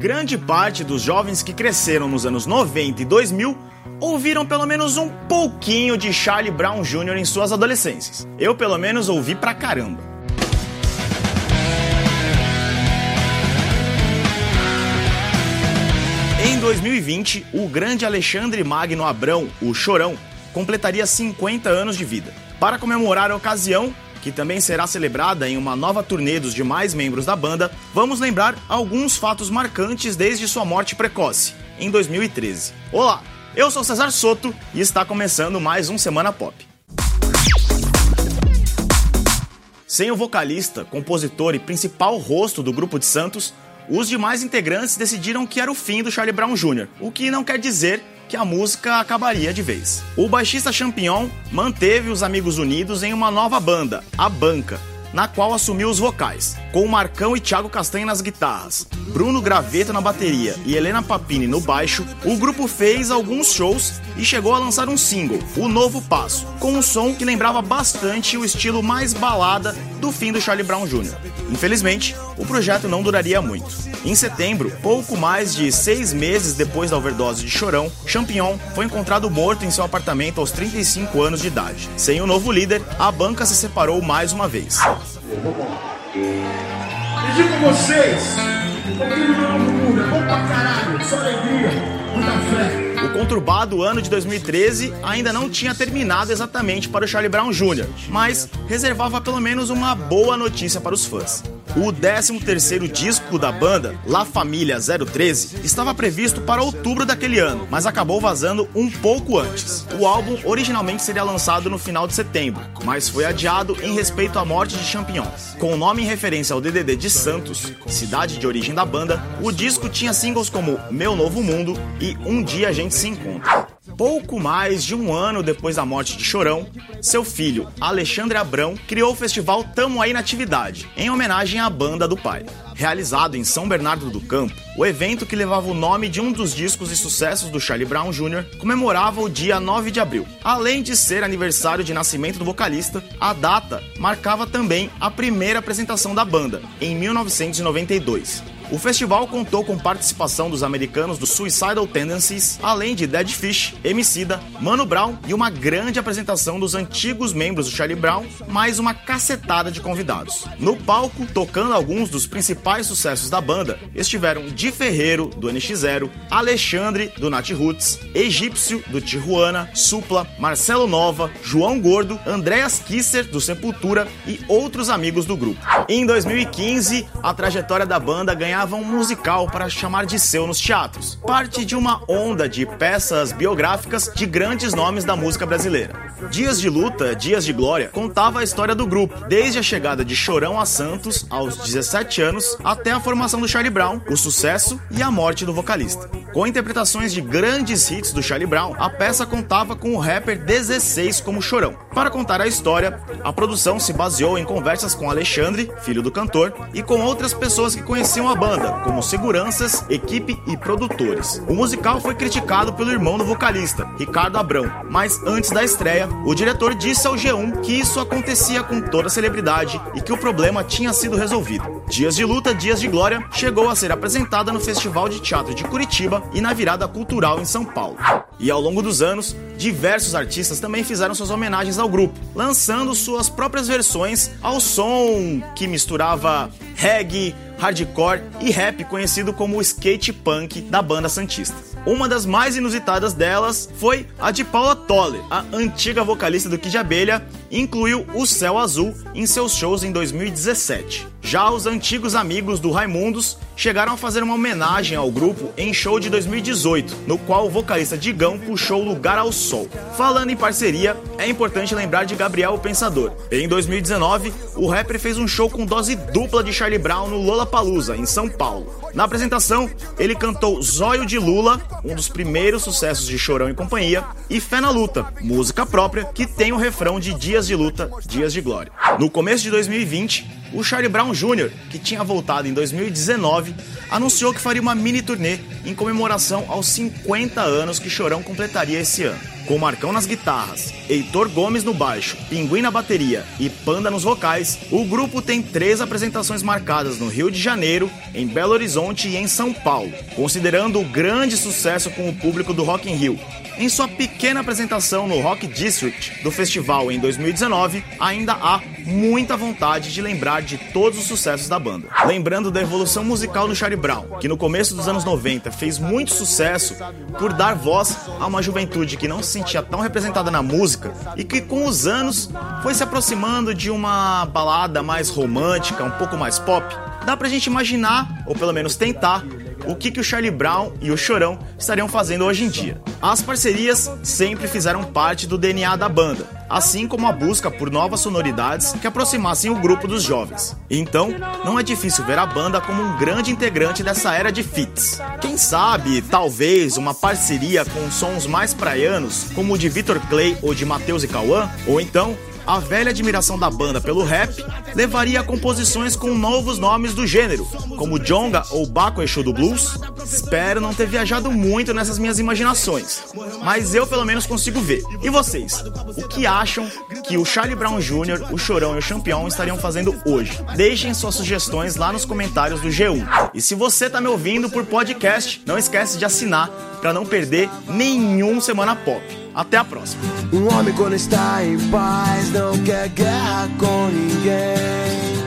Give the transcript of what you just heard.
Grande parte dos jovens que cresceram nos anos 90 e 2000 ouviram pelo menos um pouquinho de Charlie Brown Jr. em suas adolescências. Eu, pelo menos, ouvi pra caramba. Em 2020, o grande Alexandre Magno Abrão, o Chorão, completaria 50 anos de vida. Para comemorar a ocasião, que também será celebrada em uma nova turnê dos demais membros da banda, vamos lembrar alguns fatos marcantes desde sua morte precoce, em 2013. Olá, eu sou Cesar Soto e está começando mais um Semana Pop. Sem o vocalista, compositor e principal rosto do grupo de Santos, os demais integrantes decidiram que era o fim do Charlie Brown Jr., o que não quer dizer que a música acabaria de vez. O baixista Champignon manteve os Amigos Unidos em uma nova banda, a Banca, na qual assumiu os vocais, com Marcão e Thiago Castanha nas guitarras, Bruno Graveto na bateria e Helena Papini no baixo, o grupo fez alguns shows e chegou a lançar um single, O Novo Passo, com um som que lembrava bastante o estilo mais balada do fim do Charlie Brown Jr. Infelizmente, o projeto não duraria muito. Em setembro, pouco mais de seis meses depois da overdose de Chorão, Champignon foi encontrado morto em seu apartamento aos 35 anos de idade. Sem o novo líder, a banca se separou mais uma vez. E digo vocês, aquele novo mundo é bom pra caralho, só alegria, muita fé. O conturbado ano de 2013 ainda não tinha terminado exatamente para o Charlie Brown Jr., mas reservava pelo menos uma boa notícia para os fãs. O 13º disco da banda, La Família 013, estava previsto para outubro daquele ano, mas acabou vazando um pouco antes. O álbum originalmente seria lançado no final de setembro, mas foi adiado em respeito à morte de Champignon. Com o nome em referência ao DDD de Santos, cidade de origem da banda, o disco tinha singles como Meu Novo Mundo e Um Dia a Gente Se Encontra. Pouco mais de um ano depois da morte de Chorão, seu filho, Alexandre Abrão, criou o festival Tamo Aí na Atividade, em homenagem à banda do pai. Realizado em São Bernardo do Campo, o evento que levava o nome de um dos discos e sucessos do Charlie Brown Jr. comemorava o dia 9 de abril. Além de ser aniversário de nascimento do vocalista, a data marcava também a primeira apresentação da banda, em 1992. O festival contou com participação dos americanos do Suicidal Tendencies, além de Dead Fish, Emicida, Mano Brown e uma grande apresentação dos antigos membros do Charlie Brown, mais uma cacetada de convidados. No palco, tocando alguns dos principais sucessos da banda, estiveram Di Ferreiro, do NX0, Alexandre, do Nat Roots, Egípcio, do Tijuana, Supla, Marcelo Nova, João Gordo, Andreas Kisser, do Sepultura e outros amigos do grupo. Em 2015, a trajetória da banda ganhava um musical para chamar de seu nos teatros, parte de uma onda de peças biográficas de grandes nomes da música brasileira. Dias de Luta, Dias de Glória contava a história do grupo, desde a chegada de Chorão a Santos aos 17 anos até a formação do Charlie Brown, o sucesso e a morte do vocalista. Com interpretações de grandes hits do Charlie Brown, a peça contava com o rapper 16 como Chorão. Para contar a história, a produção se baseou em conversas com Alexandre, filho do cantor, e com outras pessoas que conheciam a banda, como seguranças, equipe e produtores. O musical foi criticado pelo irmão do vocalista, Ricardo Abrão, mas antes da estreia, o diretor disse ao G1 que isso acontecia com toda celebridade e que o problema tinha sido resolvido. Dias de Luta, Dias de Glória chegou a ser apresentada no Festival de Teatro de Curitiba e na Virada Cultural em São Paulo. E ao longo dos anos, diversos artistas também fizeram suas homenagens ao grupo, lançando suas próprias versões ao som que misturava reggae, hardcore e rap conhecido como skate punk da banda Santista. Uma das mais inusitadas delas foi a de Paula Toller, a antiga vocalista do Kid Abelha, incluiu o Céu Azul em seus shows em 2017. Já os antigos amigos do Raimundos chegaram a fazer uma homenagem ao grupo em show de 2018, no qual o vocalista Digão puxou Lugar ao Sol. Falando em parceria, é importante lembrar de Gabriel o Pensador. Em 2019, o rapper fez um show com dose dupla de Charlie Brown no Lollapalooza, em São Paulo. Na apresentação, ele cantou Zóio de Lula, um dos primeiros sucessos de Chorão e Companhia, e Fé na Luta, música própria que tem o refrão de Dias de Luta, Dias de Glória. No começo de 2020, o Charlie Brown Jr., que tinha voltado em 2019, anunciou que faria uma mini turnê em comemoração aos 50 anos que Chorão completaria esse ano. Com Marcão nas guitarras, Heitor Gomes no baixo, Pinguim na bateria e Panda nos vocais, o grupo tem três apresentações marcadas no Rio de Janeiro, em Belo Horizonte e em São Paulo, considerando o grande sucesso com o público do Rock in Rio. Em sua pequena apresentação no Rock District do festival em 2019, ainda há muita vontade de lembrar de todos os sucessos da banda. Lembrando da evolução musical do Charlie Brown, que no começo dos anos 90 fez muito sucesso por dar voz a uma juventude que não se sentia tão representada na música e que com os anos foi se aproximando de uma balada mais romântica, um pouco mais pop. Dá pra gente imaginar, ou pelo menos tentar, o que, que o Charlie Brown e o Chorão estariam fazendo hoje em dia. As parcerias sempre fizeram parte do DNA da banda, assim como a busca por novas sonoridades que aproximassem o grupo dos jovens. Então, não é difícil ver a banda como um grande integrante dessa era de fits. Quem sabe, talvez, uma parceria com sons mais praianos, como o de Victor Clay ou de Matheus e Cauã, ou então a velha admiração da banda pelo rap levaria a composições com novos nomes do gênero, como Jonga ou Baco Exu do Blues? Espero não ter viajado muito nessas minhas imaginações, mas eu pelo menos consigo ver. E vocês? O que acham que o Charlie Brown Jr., o Chorão e o Champion estariam fazendo hoje? Deixem suas sugestões lá nos comentários do G1. E se você tá me ouvindo por podcast, não esquece de assinar para não perder nenhum Semana Pop. Até a próxima. Um homem quando está em paz não quer guerra com ninguém.